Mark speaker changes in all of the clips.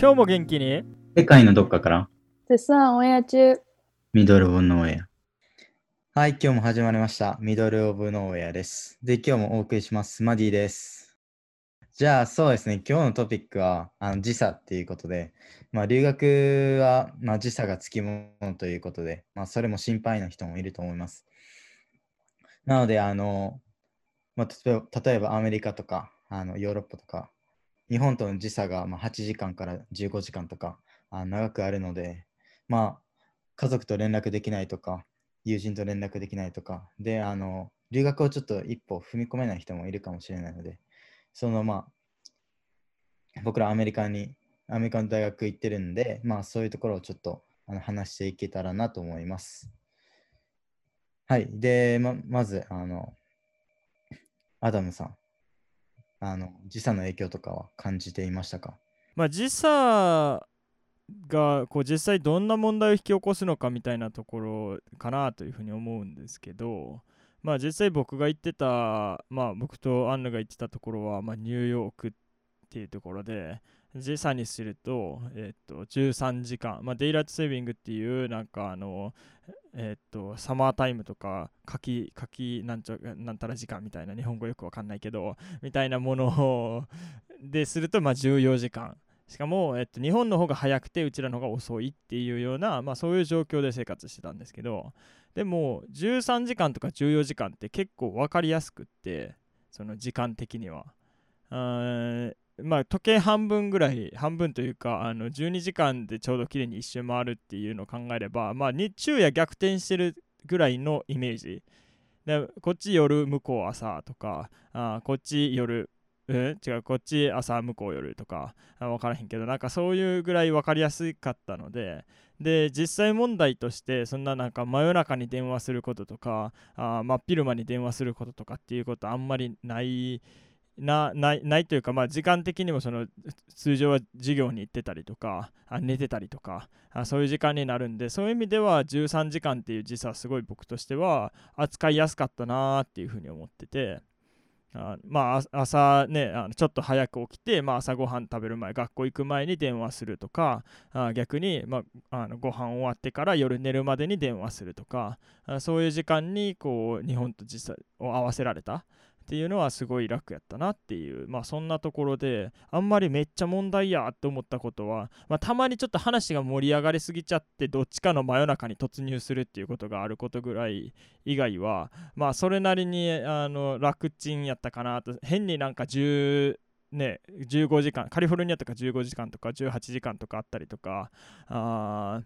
Speaker 1: 今日も元気に？
Speaker 2: 世界のどっかから
Speaker 3: 絶賛オンエア中。
Speaker 2: ミドルオブノーエア。はい、今日も始まりました。ミドルオブノーエアです。で、今日もお送りします。マディです。じゃあ、そうですね。今日のトピックはあの時差っていうことで、まあ、留学は、まあ、時差がつきものということで、まあ、それも心配な人もいると思います。なので、あの、まあ、例えばアメリカとかあのヨーロッパとか、日本との時差がまあ8時間から15時間とかあ長くあるので、まあ、家族と連絡できないとか、友人と連絡できないとか、で、あの、留学をちょっと一歩踏み込めない人もいるかもしれないので、そのまあ、僕らアメリカに、アメリカの大学行ってるんで、まあそういうところをちょっとあの話していけたらなと思います。はい。で、ままず、あの、アダムさん、あの、時差の影響とかは感じていましたか？
Speaker 1: まあ時差がこう実際どんな問題を引き起こすのかみたいなところかなというふうに思うんですけどまあ実際僕が行ってたまあ僕とアンナが行ってたところは、まあ、ニューヨークっていうところで時差にすると,、えっと13時間、まあ、デイライトセービングっていうなんかあのえっとサマータイムとか夏季夏季なんちゃなんたら時間みたいな日本語よくわかんないけどみたいなものでするとまあ14時間。しかも、えっと、日本の方が早くてうちらの方が遅いっていうような、まあ、そういう状況で生活してたんですけどでも13時間とか14時間って結構分かりやすくってその時間的には。まあ時計半分ぐらい半分というかあの12時間でちょうど綺麗に一周回るっていうのを考えればまあ日中や逆転してるぐらいのイメージ。でこっち夜向こう朝とかあこっち夜え違うこっち朝向こう夜とかあ分からへんけどなんかそういうぐらい分かりやすかったのでで実際問題としてそんななんか真夜中に電話することとかあ真っ昼間に電話することとかっていうことあんまりないなないないというか、まあ、時間的にもその通常は授業に行ってたりとかあ寝てたりとかあそういう時間になるんでそういう意味では13時間っていう時差すごい僕としては扱いやすかったなーっていうふうに思ってて。あまあ朝ねあのちょっと早く起きて、まあ、朝ごはん食べる前学校行く前に電話するとかあ逆に、まあ、あのご飯終わってから夜寝るまでに電話するとかあそういう時間にこう日本と時差を合わせられたっていうのはすごい楽やったなっていうまあそんなところであんまりめっちゃ問題やって思ったことは、まあ、たまにちょっと話が盛り上がりすぎちゃってどっちかの真夜中に突入するっていうことがあることぐらい以外はまあそれなりにあの楽ちんやったかなと。変になんか10ね、15時間カリフォルニアとか15時間とか18時間とかあったりとかあ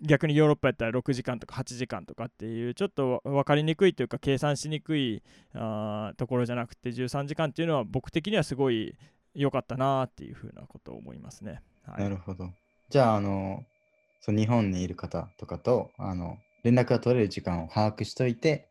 Speaker 1: 逆にヨーロッパやったら6時間とか8時間とかっていうちょっと分かりにくいというか計算しにくいあところじゃなくて13時間っていうのは僕的にはすごい良かったなっていうふうなことを思いますね。はい
Speaker 2: なるほど。じゃあ、あの、そう日本にいる方とかとあの連絡が取れる時間を把握しといて、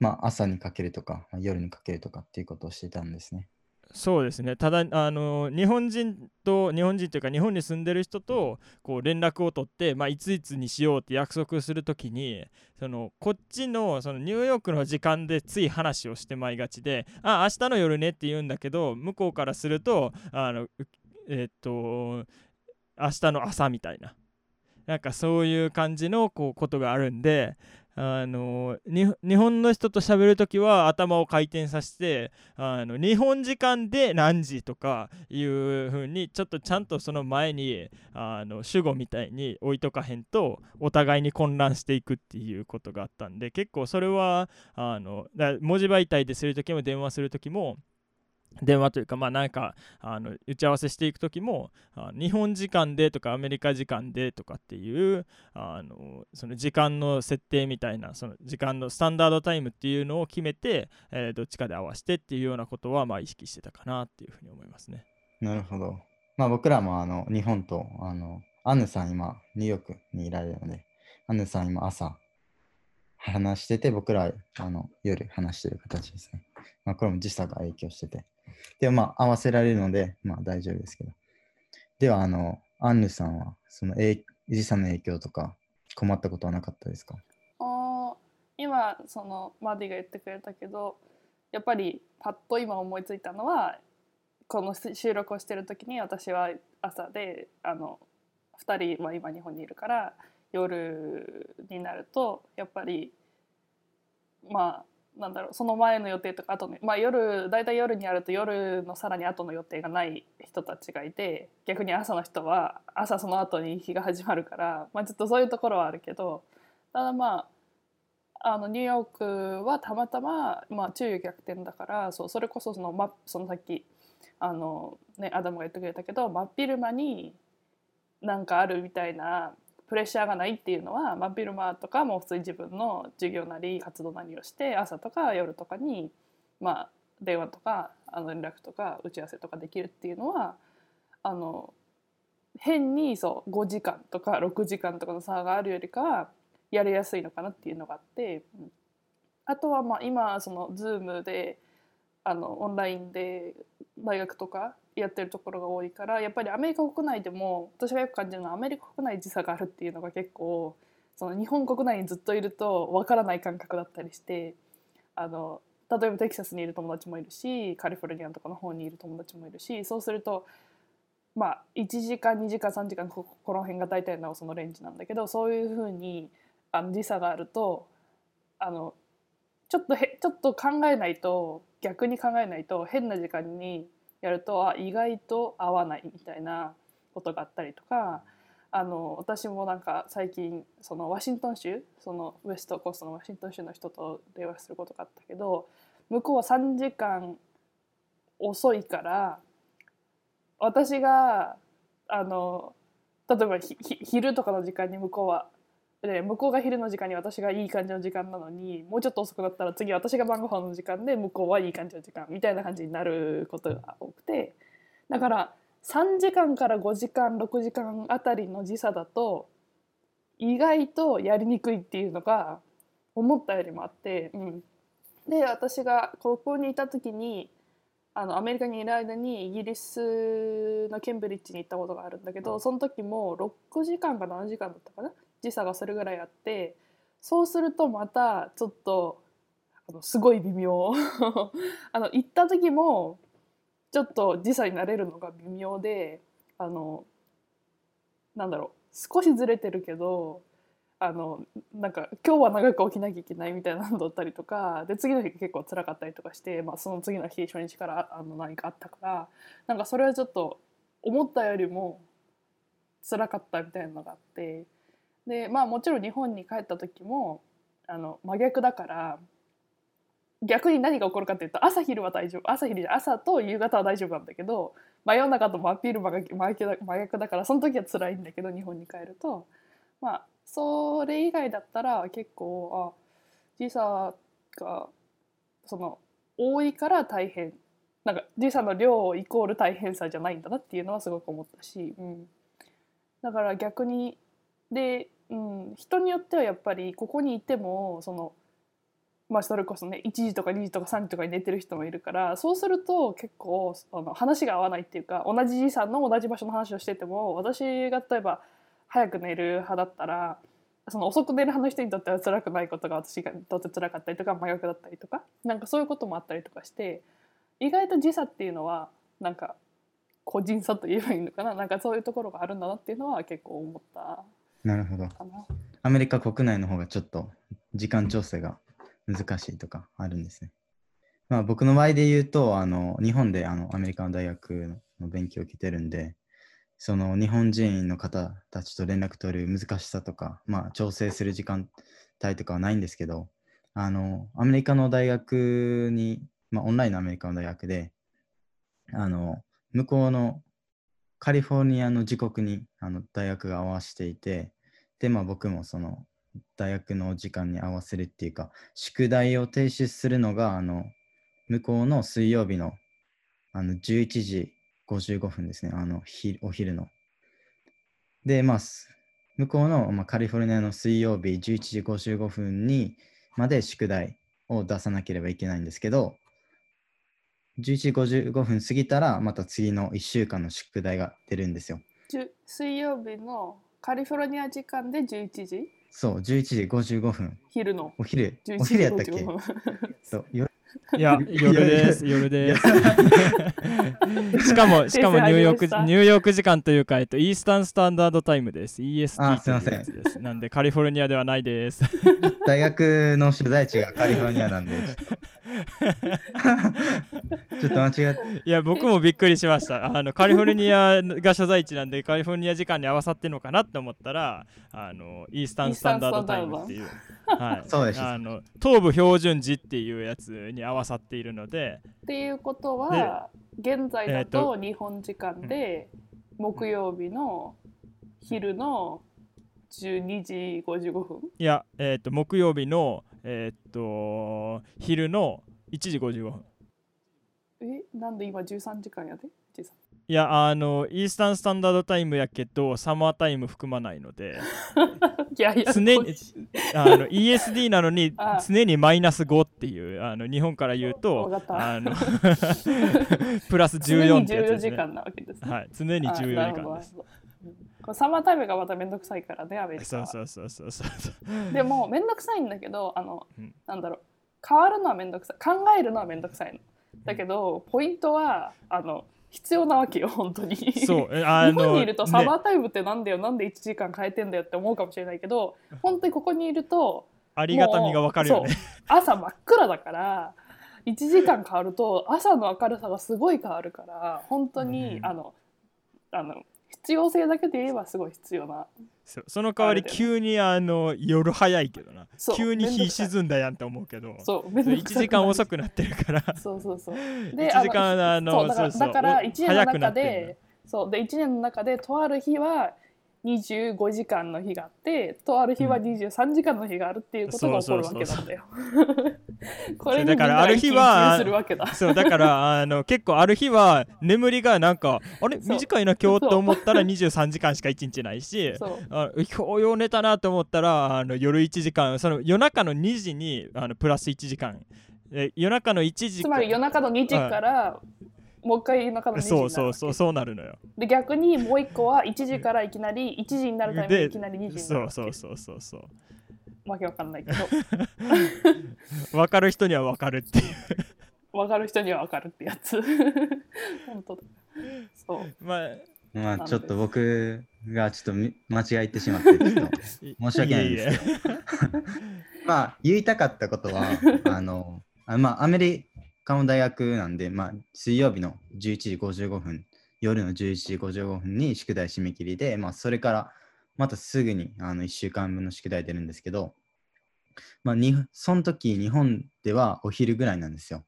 Speaker 2: まあ、朝にかけるとか、まあ夜にかけるとかっていうことをしてたんですね。
Speaker 1: そうですね。ただあの日本人と日本人というか日本に住んでる人とこう連絡を取って、まあ、いついつにしようって約束するときにそのこっちのそのニューヨークの時間でつい話をしてまいがちであ明日の夜ねって言うんだけど向こうからするとあのえっと明日の朝みたいな。なんかそういう感じのこうことがあるんであの日本の人と喋るときは頭を回転させてあの日本時間で何時とかいう風にちょっとちゃんとその前にあの主語みたいに置いとかへんとお互いに混乱していくっていうことがあったんで結構それはあの文字媒体でするときも電話するときも電話というか、まあなんか、あの打ち合わせしていくときも、あ日本時間でとかアメリカ時間でとかっていう、あのその時間の設定みたいな、その時間のスタンダードタイムっていうのを決めて、えーどっちかで合わせてっていうようなことは、まあ意識してたかなっていうふうに思いますね。
Speaker 2: なるほど。まあ僕らもあの日本とあのアンヌさん今ニューヨークにいられるので、アンヌさん今朝話してて、僕らあの夜話してる形ですね。まあこれも時差が影響してて。でもまあ合わせられるので、まあ大丈夫ですけど。ではあの、アンヌさんはその時差の影響とか困ったことはなかったですか？
Speaker 3: あー今そのマディが言ってくれたけどやっぱりパッと今思いついたのはこの収録をしてる時に私は朝であの2人は今日本にいるから夜になるとやっぱりまあなんだろうその前の予定とかあとね、まあ、夜大体夜にやると夜のさらに後の予定がない人たちがいて逆に朝の人は朝その後に日が始まるから、まあ、ちょっとそういうところはあるけどただまああのニューヨークはたまたま、まあ、昼夜逆転だからそうそれこそその,、ま、そのさっきあの、ね、アダムが言ってくれたけど真っ昼間になんかあるみたいなプレッシャーがないっていうのは、まあ、ビルマとかも普通に自分の授業なり活動なりをして朝とか夜とかに、まあ、電話とかあの連絡とか打ち合わせとかできるっていうのはあの変にそう5時間とか6時間とかの差があるよりかはやりやすいのかなっていうのがあって、あとはまあ今その Zoom であのオンラインで大学とかやってるところが多いからやっぱりアメリカ国内でも私がよく感じるのはアメリカ国内時差があるっていうのが結構その日本国内にずっといるとわからない感覚だったりしてあの例えばテキサスにいる友達もいるしカリフォルニアとかの方にいる友達もいるしそうするとまあ1時間2時間3時間ここの辺が大体のそのレンジなんだけどそういうふうにあの時差があるとあのちょっとへちょっと考えないと逆に考えないと変な時間にやるとあ意外と合わないみたいなことがあったりとかあの私もなんか最近そのワシントン州そのウエストコーストのワシントン州の人と電話することがあったけど向こうは3時間遅いから私があの例えば昼とかの時間に向こうはで向こうが昼の時間に私がいい感じの時間なのにもうちょっと遅くなったら次私が晩ご飯の時間で向こうはいい感じの時間みたいな感じになることが多くて。だから3時間から5時間6時間あたりの時差だと意外とやりにくいっていうのが思ったよりもあって、うん、で私が高校にいた時にあのアメリカにいる間にイギリスのケンブリッジに行ったことがあるんだけどその時も6時間か7時間だったかな時差がそれぐらいあってそうするとまたちょっとあのすごい微妙。あの行った時もちょっと時差になれるのが微妙であのなんだろう少しずれてるけどあのなんか今日は長く起きなきゃいけないみたいなのだったりとかで次の日結構辛かったりとかして、まあ、その次の日初日からあの何かあったからなんかそれはちょっと思ったよりも辛かったみたいなのがあってでまあもちろん日本に帰った時もあの真逆だから逆に何が起こるかっていうと朝昼は大丈夫朝昼朝と夕方は大丈夫なんだけど真夜中と真っ昼真逆真逆だからその時は辛いんだけど日本に帰ると。まあそれ以外だったら結構あ時差がその多いから大変。なんか時差の量イコール大変さじゃないんだなっていうのはすごく思ったし、うん、だから逆にでうん、人によってはやっぱりここにいてもそのまあそれこそね1時とか2時とか3時とかに寝てる人もいるからそうすると結構あの話が合わないっていうか同じ時差の同じ場所の話をしてても私が例えば早く寝る派だったらその遅く寝る派の人にとっては辛くないことが私にとって辛かったりとか真逆だったりとかなんかそういうこともあったりとかして意外と時差っていうのはなんか個人差と言えばいいのかな。なんかそういうところがあるんだなっていうのは結構思った。
Speaker 2: なるほど。アメリカ国内の方がちょっと時間調整が難しいとかあるんですね。まあ、僕の場合で言うと、あの日本であのアメリカの大学の勉強を受けてるんで、その日本人の方たちと連絡取る難しさとか、まあ、調整する時間帯とかはないんですけど、あのアメリカの大学に、まあ、オンラインのアメリカの大学で、あの向こうのカリフォルニアの時刻にあの大学が合わせていて、で、まあ僕もその大学の時間に合わせるっていうか、宿題を提出するのが、あの、向こうの水曜日のあの11時55分ですね、あのひお昼の。で、まあ、向こうの、まあ、カリフォルニアの水曜日11時55分にまで宿題を出さなければいけないんですけど、11時55分過ぎたら、また次の1週間の宿題が出るんですよ。
Speaker 3: 水曜日のカリフォルニア時間で11時。
Speaker 2: そう、11時55分。
Speaker 3: 昼の。
Speaker 2: お昼、
Speaker 3: 11
Speaker 2: お昼やったっけ？
Speaker 3: 時55分。
Speaker 2: そうよ
Speaker 1: いや、夜です、夜です。しかも、しかもニューヨーク、ニューヨーク時間というか、えっと、イースタンスタンダードタイムです。EST
Speaker 2: あすいません
Speaker 1: というやつです。なんで、カリフォルニアではないです。
Speaker 2: 大学の所在地がカリフォルニアなんで、ちょっと 間違って、
Speaker 1: いや、僕もびっくりしました。あの、カリフォルニアが所在地なんで、カリフォルニア時間に合わさってるのかなって思ったら、あの、イースタンスタンダードタイムっていう。はい、
Speaker 2: そうです。
Speaker 1: あの東部標準時っていうやつに合わさっているので、
Speaker 3: っていうことは現在だ
Speaker 1: えーと
Speaker 3: と日本時間で木曜日の昼の12時55分。
Speaker 1: いや、えっ、と、木曜日の、えっ、と、昼の1時55分。
Speaker 3: えなんで今13時間やで？13
Speaker 1: いや、あの、イースタンスタンダードタイムやけど、サマータイム含まないので、
Speaker 3: いやいや
Speaker 1: 常にあの ESD なのに
Speaker 3: あ
Speaker 1: 常にマイナス5っていう、あの日本から言うとあの プラス
Speaker 3: 常
Speaker 1: 14
Speaker 3: に14
Speaker 1: ってやつです、ね。
Speaker 3: 時間なわけですね、
Speaker 1: はい、常に
Speaker 3: あ
Speaker 1: 14
Speaker 3: なるほど
Speaker 1: 時間です。
Speaker 3: サマータイムがまためんどくさいからねアメリカは。
Speaker 1: そうそうそうそうそう。
Speaker 3: でもめんどくさいんだけどあの、
Speaker 1: うん。
Speaker 3: なんだろう。変わるのはめんどくさい。考えるのはめんどくさいの。だけどポイントはあの必要なわけよ本当に。
Speaker 1: そう、
Speaker 3: 日本にいるとサ
Speaker 1: ね。
Speaker 3: マータイムってなんだよ、なんで1時間変えてんだよって思うかもしれないけど本当にここにいると
Speaker 1: ありがたみがわかるよね。
Speaker 3: 朝真っ暗だから1時間変わると朝の明るさがすごい変わるから本当に、
Speaker 1: うん。
Speaker 3: あのあの必要性だけで言えばすごい必要な
Speaker 1: その代わり急にあの夜早いけどな。急に日沈んだやんって思うけど。
Speaker 3: そう。めんど
Speaker 1: 1
Speaker 3: くさ
Speaker 1: 時間遅
Speaker 3: く
Speaker 1: くなってるから。
Speaker 3: そうそうそう。
Speaker 1: 1
Speaker 3: で
Speaker 1: 時間あの
Speaker 3: そうだからだから
Speaker 1: お
Speaker 3: 1年の中でそう。で1年の中でとある日は25時間の日があってとある日は23時間の日があるっていうことが起こるわけなんだよ。これに
Speaker 1: だからある日は。そうだからあの結構ある日は眠りがなんかあれ？短いな今日と思ったら23時間しか1日ないしあ今日よう寝たなと思ったらあの夜1時間その夜中の2時にあのプラス1時間。え夜中の1時
Speaker 3: つまり夜中の2時からもう一回夜中の2時になる
Speaker 1: そうそうそうそうなるのよ。
Speaker 3: で逆にもう一個は1時からいきなり1時になるタイミングでいきなり2時になる
Speaker 1: そうそうそうそうそう。
Speaker 3: わけわかんないけど。
Speaker 1: 分かる人には分かるっていう。
Speaker 3: わかる人にはわかるってやつ。本当だ。そう。
Speaker 1: まあ
Speaker 2: まあちょっと僕がちょっとみ間違えてしまって、ちょっと
Speaker 1: い
Speaker 2: 申し訳ないんですけど。まあ言いたかったことは、あの、あまあアメリカの大学なんで、まあ水曜日の11時55分、夜の11時55分に宿題締め切りで、まあそれからまたすぐにあの1週間分の宿題出るんですけど、まあにその時日本ではお昼ぐらいなんですよ。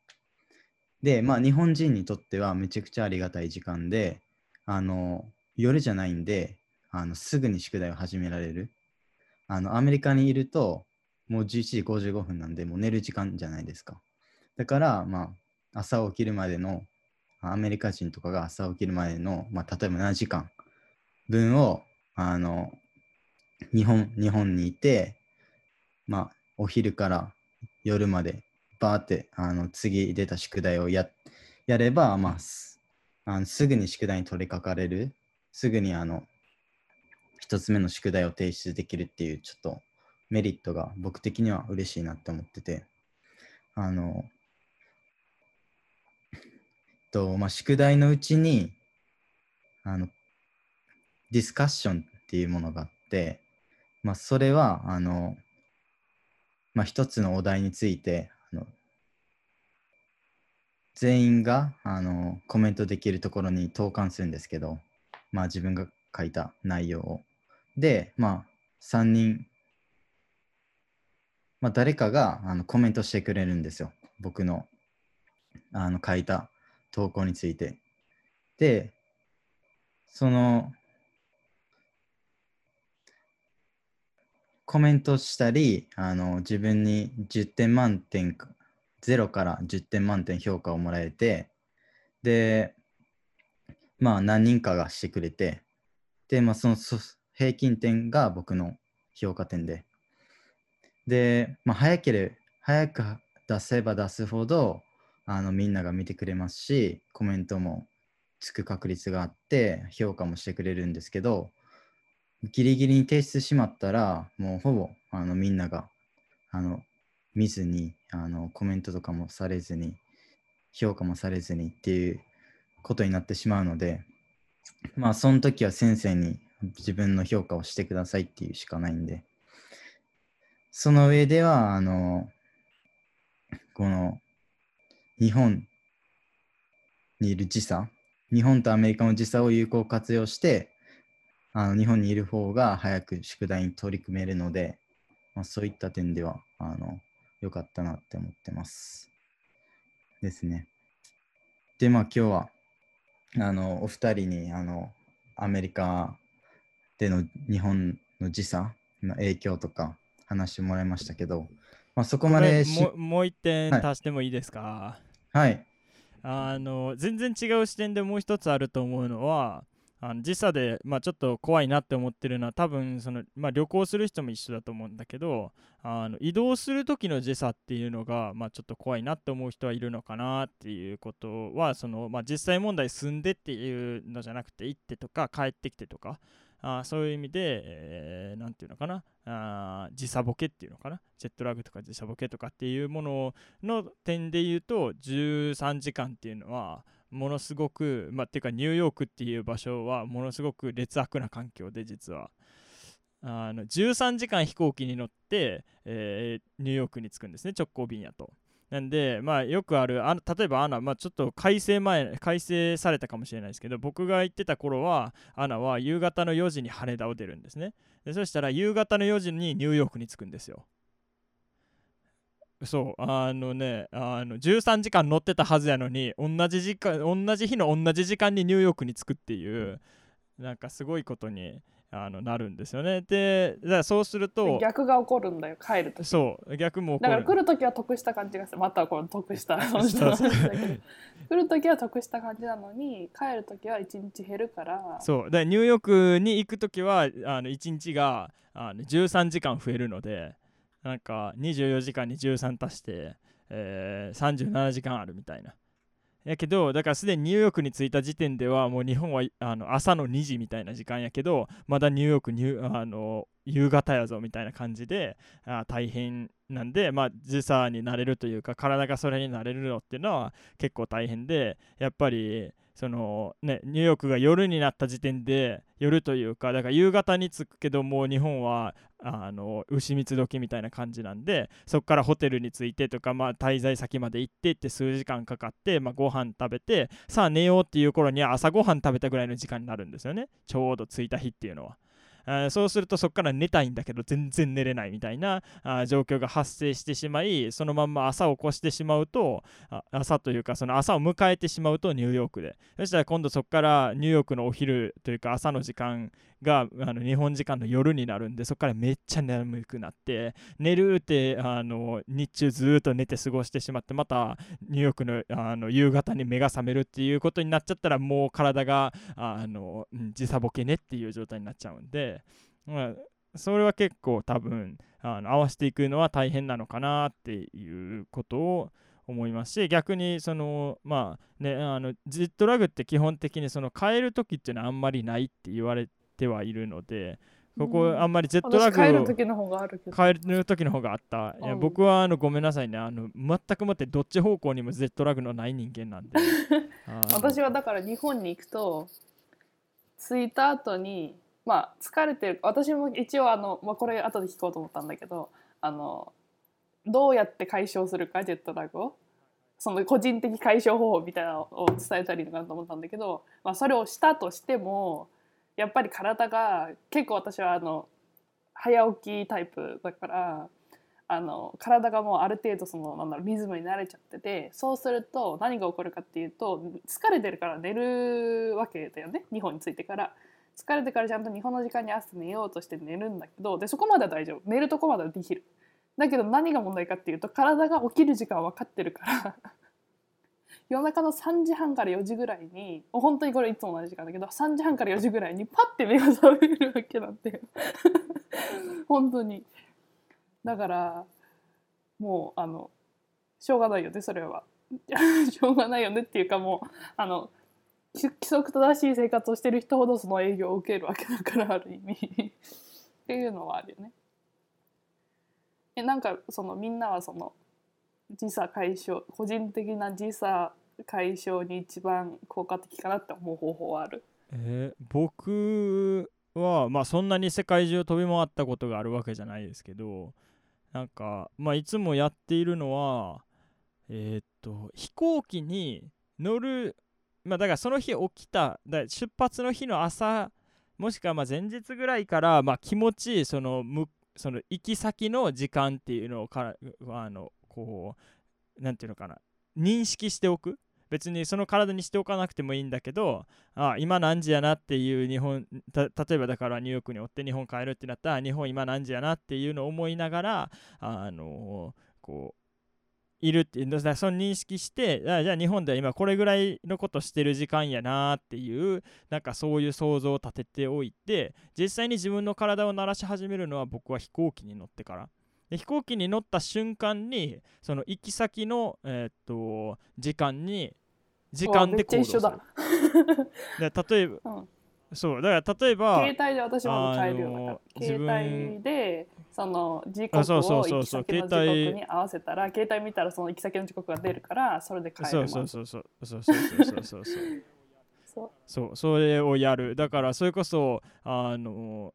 Speaker 2: で、まあ日本人にとってはめちゃくちゃありがたい時間で、あの、夜じゃないんで、あのすぐに宿題を始められる。あのアメリカにいると、もう11時55分なんで、もう寝る時間じゃないですか。だから、まあ、朝起きるまでの、アメリカ人とかが朝起きるまでの、まあ、例えば7時間分を、あの、日本、日本にいて、まあ、お昼から夜まで、バーって、あの、次出た宿題をや、やれば、まあ、あのすぐに宿題に取り掛かれる、すぐに、あの、一つ目の宿題を提出できるっていう、ちょっと、メリットが僕的には嬉しいなって思ってて、あの、と、まあ、宿題のうちに、あの、ディスカッションっていうものがあって、まあ、それは、あの、まあ、一つのお題について、あの全員があのコメントできるところに投函するんですけど、まあ、自分が書いた内容を。で、まあ、3人、まあ、誰かがあのコメントしてくれるんですよ。僕のあの書いた投稿について。で、そのコメントしたり、あの自分に10点満点、0から10点満点評価をもらえて、で、まあ何人かがしてくれて、で、まあその平均点が僕の評価点で、で、まあ早ければ、早く出せば出すほど、あのみんなが見てくれますし、コメントもつく確率があって、評価もしてくれるんですけど、ギリギリに提出しまったら、もうほぼあのみんながあの見ずにあの、コメントとかもされずに、評価もされずにっていうことになってしまうので、まあ、その時は先生に自分の評価をしてくださいっていうしかないんで、その上では、あの、この日本にいる時差、日本とアメリカの時差を有効活用して、あの日本にいる方が早く宿題に取り組めるので、まあ、そういった点ではあの良かったなって思ってます。ですね。で、まあ今日はあのお二人にあのアメリカでの日本の時差の影響とか話してもらいましたけど、まあ、そこまで
Speaker 1: ももう一点足してもいいですか？
Speaker 2: はいはい。
Speaker 1: あの全然違う視点でもう一つあると思うのはあの時差で、まあ、ちょっと怖いなって思ってるのは多分その、まあ、旅行する人も一緒だと思うんだけどあの移動する時の時差っていうのが、まあ、ちょっと怖いなって思う人はいるのかなっていうことはその、まあ、実際問題住んでっていうのじゃなくて行ってとか帰ってきてとかあそういう意味で、えー、ていうのかなあ時差ボケっていうのかなジェットラグとか時差ボケとかっていうものの点で言うと13時間っていうのはものすごく、まあ、ていうかニューヨークっていう場所はものすごく劣悪な環境で実はあの13時間飛行機に乗って、えー、ニューヨークに着くんですね直行便やと。なんで、まあ、よくある、あ例えばアナ、まあ、ちょっと改正前、改正されたかもしれないですけど、僕が行ってた頃は、アナは夕方の4時に羽田を出るんですね。でそしたら、夕方の4時にニューヨークに着くんですよ。そう、あのね、あの13時間乗ってたはずやのに、同じ時間、同じ日の同じ時間にニューヨークに着くっていう、なんかすごいことにあのなるんですよね。で、だからそうすると。
Speaker 3: 逆が起こるんだよ、帰ると
Speaker 1: そう、逆も。
Speaker 3: だから来るときは得した感じがする。またこの得した。来るときは得した感じなのに、帰るときは1日減るから。
Speaker 1: そう、でニューヨークに行くときはあの1日があの13時間増えるので。なんか24時間に13足して、えー、37時間あるみたいな。やけど、だからすでにニューヨークに着いた時点ではもう日本はあの朝の2時みたいな時間やけど、まだニューヨークニュあの夕方やぞみたいな感じであ大変なんで、まあ、時差になれるというか体がそれになれるのっていうのは結構大変でやっぱりそのね、ニューヨークが夜になった時点で夜というかだから夕方に着くけども日本はあの牛蜜時みたいな感じなんでそこからホテルに着いてとか、まあ、滞在先まで行ってって数時間かかって、まあ、ご飯食べてさあ寝ようっていう頃には朝ごはん食べたぐらいの時間になるんですよねちょうど着いた日っていうのは。あそうするとそこから寝たいんだけど全然寝れないみたいなあ状況が発生してしまいそのまんま朝を越してしまうと朝というかその朝を迎えてしまうとニューヨークで。そしたら今度そこからニューヨークのお昼というか朝の時間があの日本時間の夜になるんでそこからめっちゃ眠くなって寝るってあの日中ずっと寝て過ごしてしまってまたニューヨークのあの夕方に目が覚めるっていうことになっちゃったらもう体があの時差ボケねっていう状態になっちゃうんで、まあ、それは結構多分あの合わせていくのは大変なのかなっていうことを思いますし逆にそのまあねあのジットラグって基本的にその変える時っていうのはあんまりないって言われててはいるのでここあんまりジェットラグを
Speaker 3: 変える時の方があるけど。
Speaker 1: 変える時の方があった。いや僕はあのごめんなさいね。あの全くもってどっち方向にもジェットラグのない人間なんで。
Speaker 3: 私はだから日本に行くと着いた後にまあ疲れてる。私も一応あの、まあ、これ後で聞こうと思ったんだけどあのどうやって解消するかジェットラグを。その個人的解消方法みたいなのを伝えたりとかと思ったんだけど、まあ、それをしたとしてもやっぱり体が結構私はあの早起きタイプだからあの体がもうある程度そのなんだろうリズムに慣れちゃっててそうすると何が起こるかっていうと疲れてるから寝るわけだよね日本に着いてから。疲れてからちゃんと日本の時間に朝寝ようとして寝るんだけどでそこまでは大丈夫。寝るとこまではできる。だけど何が問題かっていうと体が起きる時間分かってるから。夜中の3時半から4時ぐらいに本当にこれいつも同じ時間だけど3時半から4時ぐらいにパッて目が覚めるわけなんて 本当に。だからもうあのしょうがないよねそれは。しょうがないよねっていうかもうあの規則正しい生活をしてる人ほどその営業を受けるわけだからある意味。っていうのはあるよね。えなんかそのみんなはその時差解消個人的な時差解消に一番効果的かなって思う方法はある。
Speaker 1: えー僕はまあそんなに世界中飛び回ったことがあるわけじゃないですけどなんかまあいつもやっているのはえーっと飛行機に乗るまあだからその日起きただ出発の日の朝もしくはま前日ぐらいからまあ気持ちいいそのむその行き先の時間っていうのをからあのこうなんていうのかな認識しておく。別にその体にしておかなくてもいいんだけどあ今何時やなっていう日本例えばだからニューヨークにおって日本帰るってなったら日本今何時やなっていうのを思いながらあのこういるっていうだその認識してじゃあ日本では今これぐらいのことしてる時間やなっていうなんかそういう想像を立てておいて実際に自分の体を慣らし始めるのは僕は飛行機に乗ってから。で飛行機に乗った瞬間にその行き先の、えーっと時間に時間で行動する。で例えば、
Speaker 3: うん。
Speaker 1: そうだから例えば
Speaker 3: 携帯で私まず変えるような携帯でその時刻
Speaker 1: あそうそう
Speaker 3: を
Speaker 1: そうそう
Speaker 3: 行き先の時刻に合わせたら携帯見たらその行き先の時刻が出るからそれで変える
Speaker 1: そう
Speaker 3: まず
Speaker 1: そうそうそうそうそうそうそうそうそう
Speaker 3: そう
Speaker 1: そうそれをやるだからそれこそあの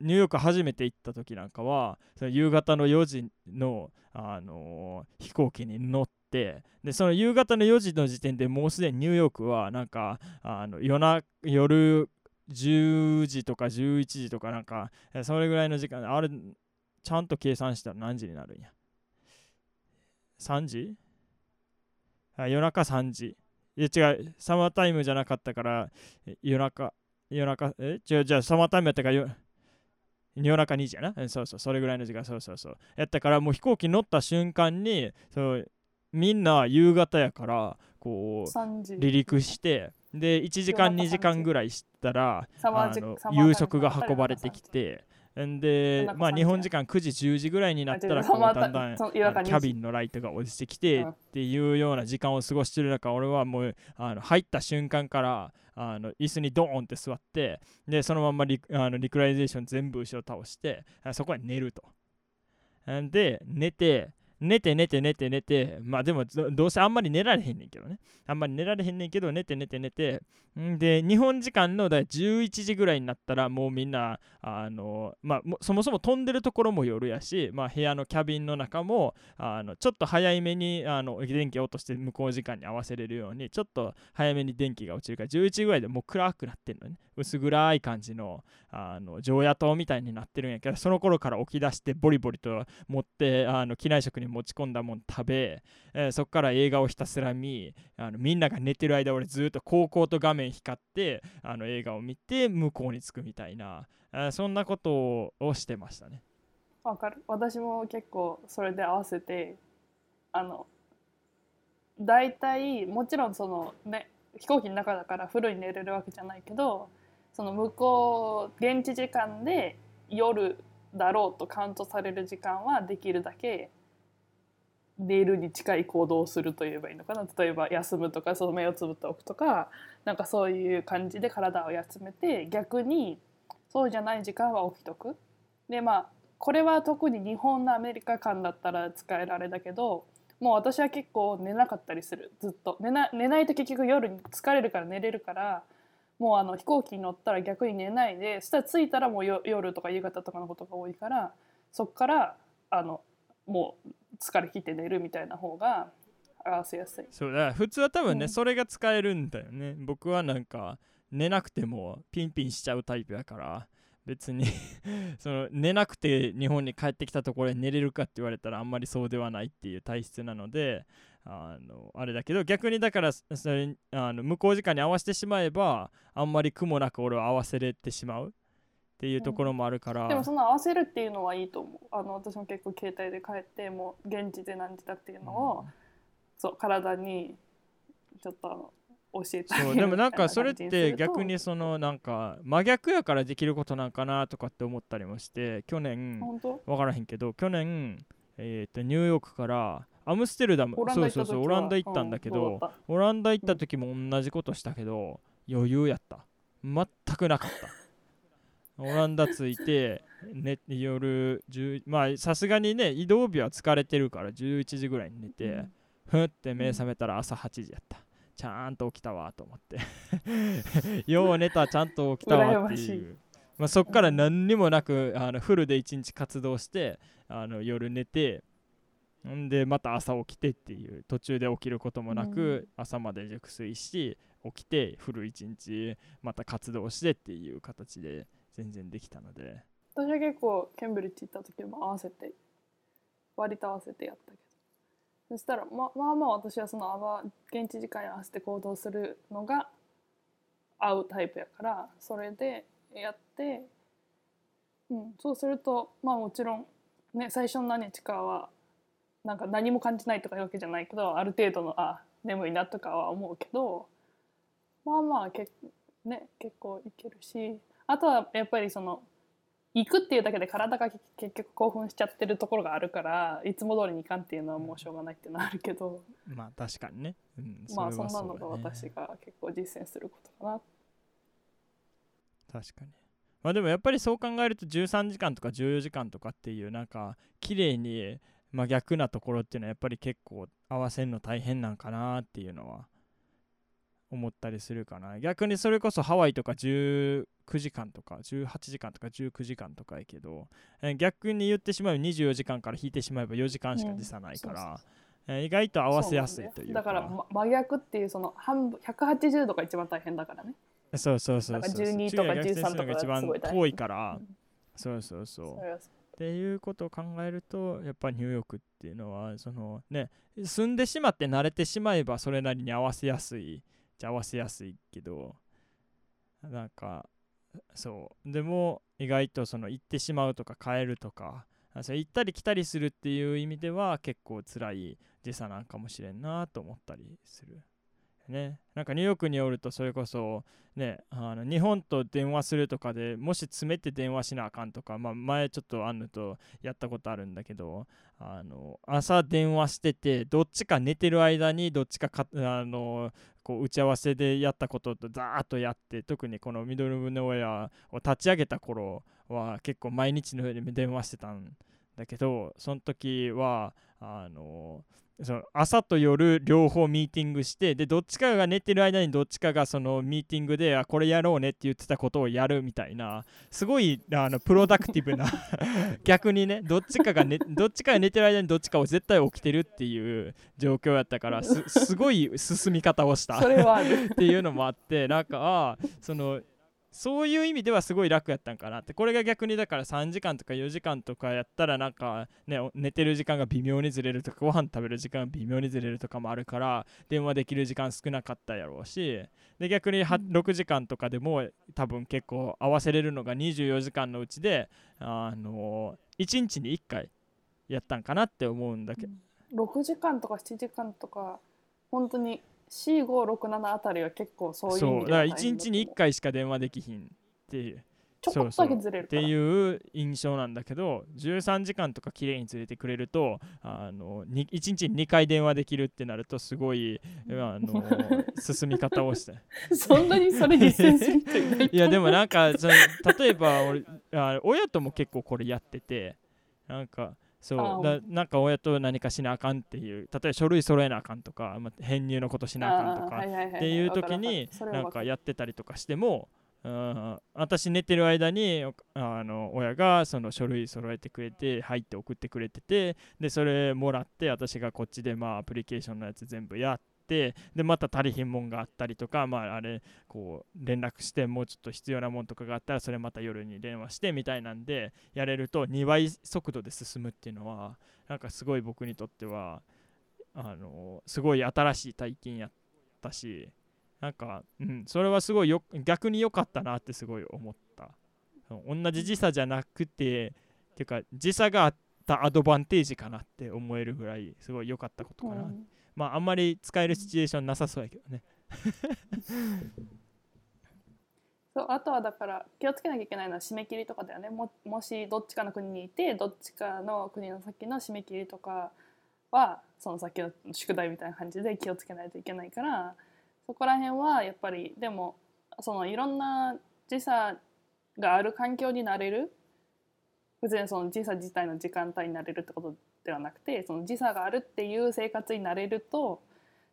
Speaker 1: ニューヨーク初めて行った時なんかはその夕方の4時のあの飛行機に乗ってでその夕方の4時の時点でもうすでにニューヨークはなんかあの夜な夜10時とか11時とかなんかそれぐらいの時間あれちゃんと計算したら何時になるんや？3時？あ夜中3時。いや違うサマータイムじゃなかったから夜中夜中え？違うじゃあサマータイムやったから夜夜中2時やな。うんそうそう。それぐらいの時間。そうそうそう。やったからもう飛行機乗った瞬間にそうみんな夕方やからこう
Speaker 3: 3時。
Speaker 1: 離陸してで1時間
Speaker 3: 夜中
Speaker 1: 2時。間ぐらいしたらあの夕食が運ばれてきてんで
Speaker 3: 夜中3時
Speaker 1: まあ日本時間9時10時ぐらいになったらこうだんだん
Speaker 3: その夜中2時
Speaker 1: あのキャビンのライトが落ちてきて
Speaker 3: うん
Speaker 1: っていうような時間を過ごしてる中俺はもうあの入った瞬間からあの椅子にドーンって座ってでそのままリあのリクライゼーション全部後ろ倒してあそこは寝ると。んで寝て寝て寝て寝て寝てまあでもどどうせあんまり寝られへんねんけどね。あんまり寝られへんねんけど寝て寝て寝て。んで日本時間のだ11時ぐらいになったらもうみんなあの、まあ、そもそも飛んでるところも夜やし、まあ、部屋のキャビンの中もあのちょっと早いめにあの電気を落として向こう時間に合わせれるようにちょっと早めに電気が落ちるから11時ぐらいでもう暗くなってんのね。薄暗い感じのあの常夜灯みたいになってるんやけどその頃から起き出してボリボリと持ってあの機内食に持ち込んだもん食べ、えーそっから映画をひたすら見あのみんなが寝てる間俺ずっと高校と画面光ってあの映画を見て向こうに着くみたいな、えそんなことをしてましたね。
Speaker 3: わかる。私も結構それで合わせてあの大体もちろんそのね飛行機の中だから風呂に寝れるわけじゃないけどその向こう現地時間で夜だろうとカウントされる時間はできるだけ寝るに近い行動をすると言えばいいのかな？例えば休むとかその目をつぶっておくとかなんかそういう感じで体を休めて逆にそうじゃない時間は起きとく。でまあこれは特に日本のアメリカ間だったら使えるあれだけどもう私は結構寝なかったりする。ずっと。寝な寝ないと結局夜に疲れるから寝れるからもうあの飛行機に乗ったら逆に寝ないでそしたら着いたらもう夜とか夕方とかのことが多いからそっからあのもう疲れ切って寝るみたいな方が合わせやすい。
Speaker 1: そうだ普通は多分ね、
Speaker 3: うん。
Speaker 1: それが使えるんだよね。僕はなんか寝なくてもピンピンしちゃうタイプやから別に その寝なくて日本に帰ってきたところで寝れるかって言われたらあんまりそうではないっていう体質なのであのあれだけど逆にだからそれあの向こう時間に合わせてしまえばあんまり苦もなく俺は合わせれてしまうっていうところもあるから、
Speaker 3: でもその合わせるっていうのはいいと思う。あの私も結構携帯で帰ってもう現地で何時だっていうのを、そう体にちょっと教えて
Speaker 1: そうでもなんかそれって逆にそのなんか真逆やからできることなんかなとかって思ったりもして去年
Speaker 3: 本当？
Speaker 1: 分からへんけど去年、えー、とニューヨークからアムステルダムそうそうそうオランダ行ったんだけど、
Speaker 3: うん
Speaker 1: オランダ行った時も同じことしたけど余裕やった。全くなかったオランダ着いて、ね、夜10まあさすがにね移動日は疲れてるから11時ぐらいに寝て、
Speaker 3: うん。
Speaker 1: ふんって目覚めたら朝8時やった。ちゃんと起きたわと思って。よう寝たちゃんと起きたわって
Speaker 3: い
Speaker 1: いうまあ、そっから何にもなくあのフルで一日活動してあの夜寝てんでまた朝起きてっていう途中で起きることもなく、
Speaker 3: うん。
Speaker 1: 朝まで熟睡し起きてフル一日また活動してっていう形で全然できたので。
Speaker 3: 私は結構ケンブリッジ行った時も合わせて割と合わせてやったけど。そしたらままあまあ私はその現地時間に合わせて行動するのが合うタイプやからそれでやって、うん、そうするとまあもちろんね最初の何日かはなんか何も感じないとかいうわけじゃないけどある程度のあ眠いなとかは思うけどまあまあけ、ね、結構いけるしあとはやっぱりその行くっていうだけで体が結局興奮しちゃってるところがあるからいつも通りにいかんっていうのはもうしょうがないっていうのはあるけど、
Speaker 1: まあ確かにね、うん、
Speaker 3: まあそんなのが私が結構実践することかな。
Speaker 1: 確かに。まあでもやっぱりそう考えると13時間とか14時間とかっていうなんか綺麗に真逆なところっていうのはやっぱり結構合わせるの大変なんかなっていうのは思ったりするかな。逆にそれこそハワイとか19時間とか18時間とか19時間とかやけどえー逆に言ってしまえば24時間から引いてしまえば4時間しか時差ないか
Speaker 3: うんそうそう。
Speaker 1: らえー意外と合わせやすいというか。
Speaker 3: だからま真逆っていうその半分180度が一番大変だからね。
Speaker 1: そうそうそうそう
Speaker 3: だから12とか
Speaker 1: 昼夜逆転するのが
Speaker 3: 13とか
Speaker 1: 一番遠いから。
Speaker 3: うん。
Speaker 1: そうそうそう。っていうことを考えるとやっぱニューヨークっていうのはそのね住んでしまって慣れてしまえばそれなりに合わせやすいじゃ合わせやすいけどなんかそうでも意外とその行ってしまうとか帰るとかそう行ったり来たりするっていう意味では結構辛い時差なんかもしれんなと思ったりする。ね、なんかニューヨークにおるとそれこそねあの日本と電話するとかでもし詰めて電話しなあかんとか、まあ、前ちょっとアンヌとやったことあるんだけどあの朝電話しててどっちか寝てる間にどっちかかあのこう打ち合わせでやったこととザーッとやって特にこのミドルブノウェアを立ち上げた頃は結構毎日のように電話してたんだけどその時はあのその朝と夜両方ミーティングしてでどっちかが寝てる間にどっちかがそのミーティングであこれやろうねって言ってたことをやるみたいなすごいあのプロダクティブな 逆にねどっちかが、ね、どっちかが寝てる間にどっちかを絶対起きてるっていう状況やったからすすごい進み方をした。っていうのもあってなんかああそのそういう意味ではすごい楽やったんかなって。これが逆にだから3時間とか4時間とかやったらなんかねお寝てる時間が微妙にずれるとかご飯食べる時間が微妙にずれるとかもあるから電話できる時間少なかったやろうしで逆には
Speaker 3: うん。
Speaker 1: 6時間とかでも多分結構合わせれるのが24時間のうちであの1日に1回やったんかなって思うんだけど。
Speaker 3: 6時間とか7時間とか本当に4567あたりは結構そういう意
Speaker 1: そうだから
Speaker 3: 味では大変
Speaker 1: 1日に1回しか電話できひんっていう。
Speaker 3: ちょこっとだけずれる
Speaker 1: っていう印象なんだけど13時間とか綺麗に連れてくれるとあのに1日に2回電話できるってなるとすごい あの進み方をして。
Speaker 3: そんなにそれ実践する人いない。
Speaker 1: いやでもなんかその例えば俺あ親とも結構これやっててなんかそう。
Speaker 3: あ
Speaker 1: だなんか親と何かしなあかんっていう例えば書類揃えなあかんとか、まあ、編入のことしなあかんとか
Speaker 3: っ
Speaker 1: っていう時になんかやってたりとかしてもうん私寝てる間にあの親がその書類揃えてくれて入って送ってくれててでそれもらって私がこっちでまあアプリケーションのやつ全部やってでまた足りひんもんがあったりとかまああれこう連絡してもうちょっと必要なもんとかがあったらそれまた夜に電話してみたいなんでやれると2倍速度で進むっていうのはなんかすごい僕にとってはあのすごい新しい体験やったしなんか、うん、それはすごいよ逆に良かったなってすごい思った。同じ時差じゃなくてっていうか時差があったアドバンテージかなって思えるぐらいすごい良かったことかな、
Speaker 3: うん
Speaker 1: まああんまり使えるシチュエーションなさそうやけどね。
Speaker 3: そうあとはだから気をつけなきゃいけないのは締め切りとかだよね。ももしどっちかの国にいてどっちかの国の先の締め切りとかはその先の宿題みたいな感じで気をつけないといけないからそこら辺はやっぱりでもそのいろんな時差がある環境になれる。別にその時差自体の時間帯になれるってことではなくてその時差があるっていう生活になれると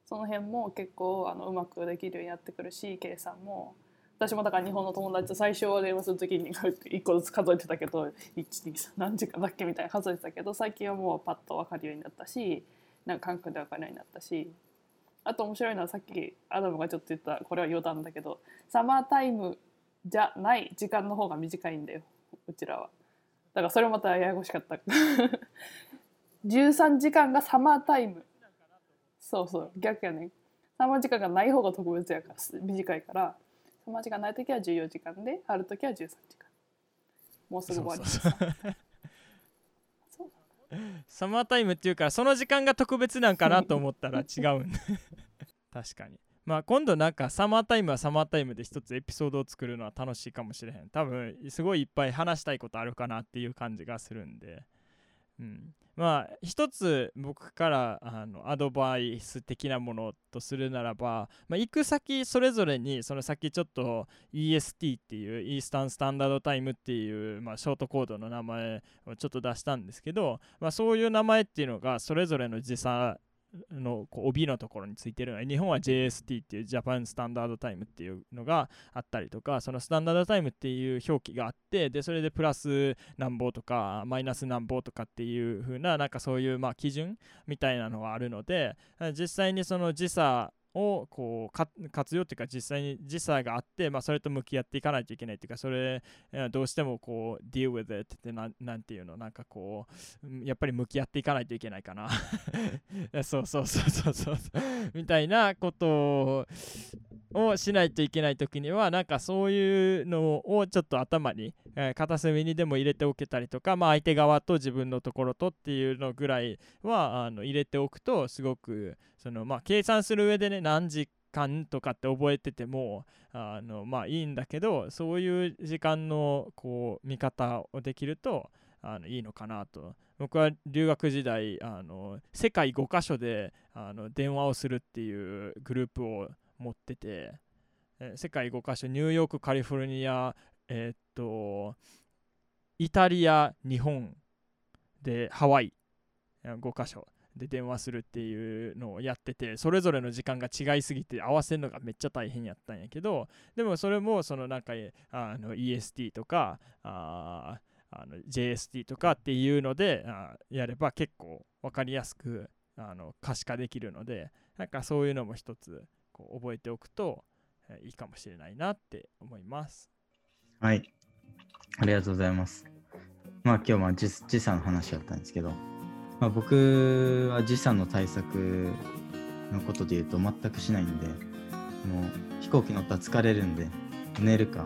Speaker 3: その辺も結構あのうまくできるようになってくるし計算も私もだから日本の友達と最初は電話する時に1個ずつ数えてたけど123何時間だっけみたいな数えてたけど最近はもうパッと分かるようになったしなんか感覚で分かるようになったしあと面白いのはさっきアダムがちょっと言ったこれは余談だけどサマータイムじゃない時間の方が短いんだようちらは。だからそれまたややこしかった。13時間がサマータイム。そうそう。逆やね。サマー時間がない方が特別やから。短いから。サマー時間ない時は14時間である時は13時間。もうすぐ終わり。ます。
Speaker 1: サマータイムっていうからその時間が特別なんかなと思ったら違うん。確かに。まあ今度なんかサマータイムはサマータイムで一つエピソードを作るのは楽しいかもしれへん。多分すごいいっぱい話したいことあるかなっていう感じがするんで。うん。まあ一つ僕からあのアドバイス的なものとするならば、まあ、行く先それぞれにその先ちょっと EST っていうイースタンスタンダードタイムっていう、まあ、ショートコードの名前をちょっと出したんですけど、まあ、そういう名前っていうのがそれぞれの時差のこう帯のところについてるの日本は JST っていうジャパンスタンダードタイムっていうのがあったりとかそのスタンダードタイムっていう表記があってでそれでプラス何ぼとかマイナス何ぼとかっていう風ななんかそういうまあ基準みたいなのがあるので実際にその時差をこう活用っていうか実際に時差があって、まあ、それと向き合っていかないといけないっていうかそれどうしてもこう deal with it ってななんていうのなんかこうやっぱり向き合っていかないといけないかな。そうそうそうそうそう。みたいなことををしないといけない時にはなんかそういうのをちょっと頭に、えー、片隅にでも入れておけたりとか、まあ、相手側と自分のところとっていうのぐらいはあの入れておくとすごくそのまあ計算する上でね何時間とかって覚えててもあのまあいいんだけどそういう時間のこう見方をできるとあのいいのかなと。僕は留学時代あの世界5カ所であの電話をするっていうグループを持ってて世界5カ所ニューヨークカリフォルニアえー、っとイタリア日本でハワイ5カ所で電話するっていうのをやっててそれぞれの時間が違いすぎて合わせるのがめっちゃ大変やったんやけどでもそれもそのなんかあの EST とかああの JST とかっていうのであやれば結構分かりやすくあの可視化できるのでなんかそういうのも一つこう覚えておくといいかもしれないなって思います。
Speaker 2: はい。ありがとうございます。まあ今日は時時差の話だったんですけど、まあ、僕は時差の対策のことで言うと全くしないんで、もう飛行機乗ったら疲れるんで寝るか。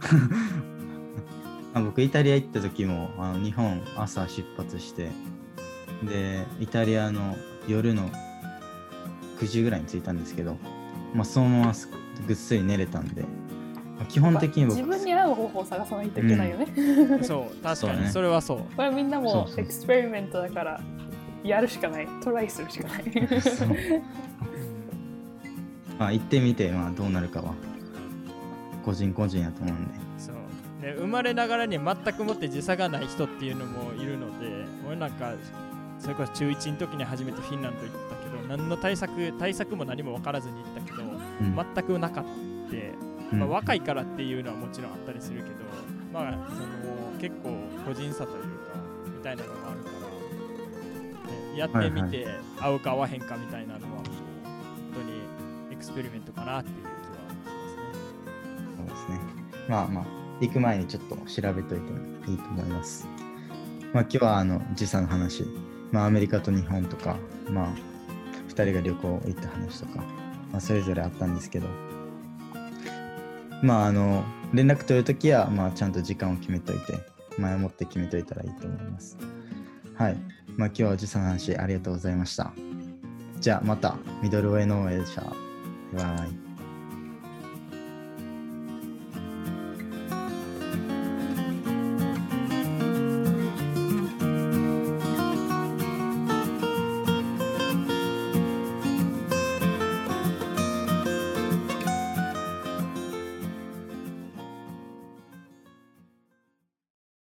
Speaker 2: まあ僕イタリア行った時もあの日本朝出発してでイタリアの夜の9時ぐらいに着いたんですけど、まあ、そのままぐっすり寝れたんで、まあ、基本的に僕
Speaker 3: 自分に合う方法を探さないといけないよね、
Speaker 1: うん、そう確かに。それはそう。
Speaker 3: これみんなもエクスペリメントだからやるしかない。トライするしかない。
Speaker 2: まあ行ってみて、まあ、どうなるかは。個人個人やと思うんで。
Speaker 1: そう。で生まれながらに全くもって時差がない人っていうのもいるので俺なんかそれこそ中1の時に初めてフィンランド行ったけど何の対策対策も何も分からずに行ったけど、うん、全くなかった、まあ、若いからっていうのはもちろんあったりするけど、まあその結構個人差というかみたいなのがあるから、ね、やってみて合うか合わへんかみたいなのは本当にエクスペリメントかなっていう気はしますね。
Speaker 2: そうですね。まあまあ行く前にちょっと調べといてもいいと思います。まあ今日はあの時差の話まあ、アメリカと日本とか、まあ、2人が旅行行った話とか、まあ、それぞれあったんですけど、まあ、あの、連絡取るときは、まあ、ちゃんと時間を決めといて、前もって決めといたらいいと思います。はい。まあ、今日は時差の話ありがとうございました。じゃあ、また、ミドルウェイノーウェイでした。バイバイ。